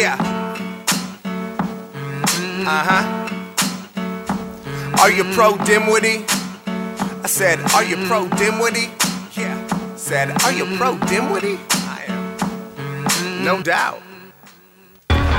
Yeah. Uh huh. Are you pro Dimwitty? I said, Are you pro Dimwitty? Yeah. Said, Are you pro Dimwitty? I am. No doubt.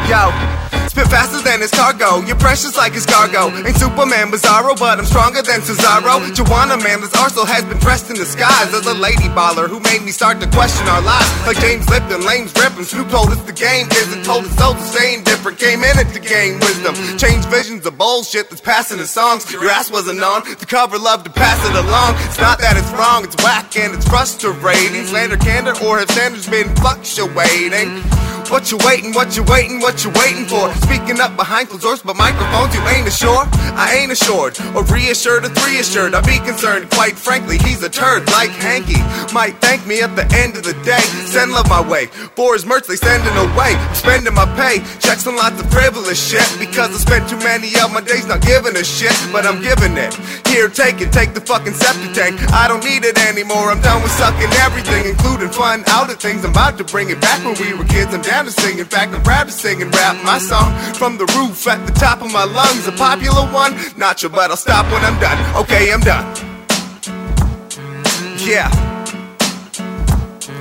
Yo. Spit faster than his cargo. You're precious like his cargo. Ain't Superman Bizarro, but I'm stronger than Cesaro. Joanna Man, this arsenal has been dressed in disguise as a lady baller who made me start to question our lives. Like James Lipton, lames ripping. Snoop told us the game isn't told us so to stay indifferent. Came in it to gain wisdom. Change visions of bullshit that's passing in songs. Your ass wasn't on. The cover loved to pass it along. It's not that it's wrong, it's whack and it's frustrating. Slander candor or have standards been fluctuating? What you waiting, what you waiting, what you waiting for? Speaking up behind closed doors, but microphones, you ain't assured. I ain't assured, or reassured, or three assured. I'd be concerned, quite frankly, he's a turd like Hankey. Might thank me at the end of the day. Send love my way. For his merch, they sending away. Spending my pay. Checks on lots of frivolous shit. Because I spent too many of my days not giving a shit, but I'm giving it. Here, take it, take the fucking septic tank. I don't need it anymore. I'm done with sucking everything, including fun out of things. I'm about to bring it back when we were kids. I'm down to sing. In fact, I'm proud to sing and rap my song from the roof at the top of my lungs. A popular one? Not sure, but I'll stop when I'm done. Okay, I'm done. Yeah.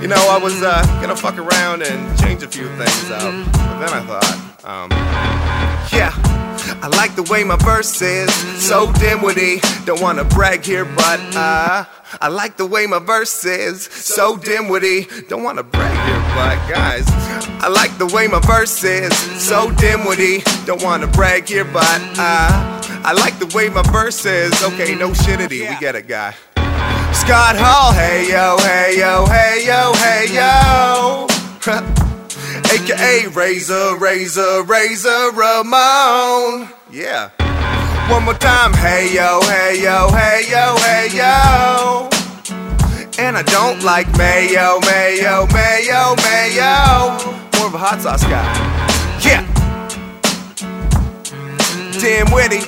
You know, I was uh, gonna fuck around and change a few things up, but then I thought, um, like the way my verse is so dimwitty. Don't wanna brag here, but uh, I like the way my verse is so dimwitty. Don't wanna brag here, but guys, I like the way my verse is so dimwitty. Don't wanna brag here, but uh, I like the way my verse is. Okay, no shitty, we get it, guy. Scott Hall, hey yo, hey yo, hey yo, hey yo. AKA Razor, Razor, Razor Ramon. Yeah. One more time, hey yo, hey yo, hey yo, hey yo. And I don't like mayo, mayo, mayo, mayo. More of a hot sauce guy. Yeah. Damn witty.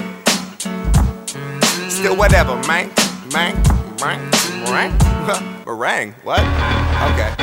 Still whatever, man. Man, man, meringue. Meringue, what? Okay.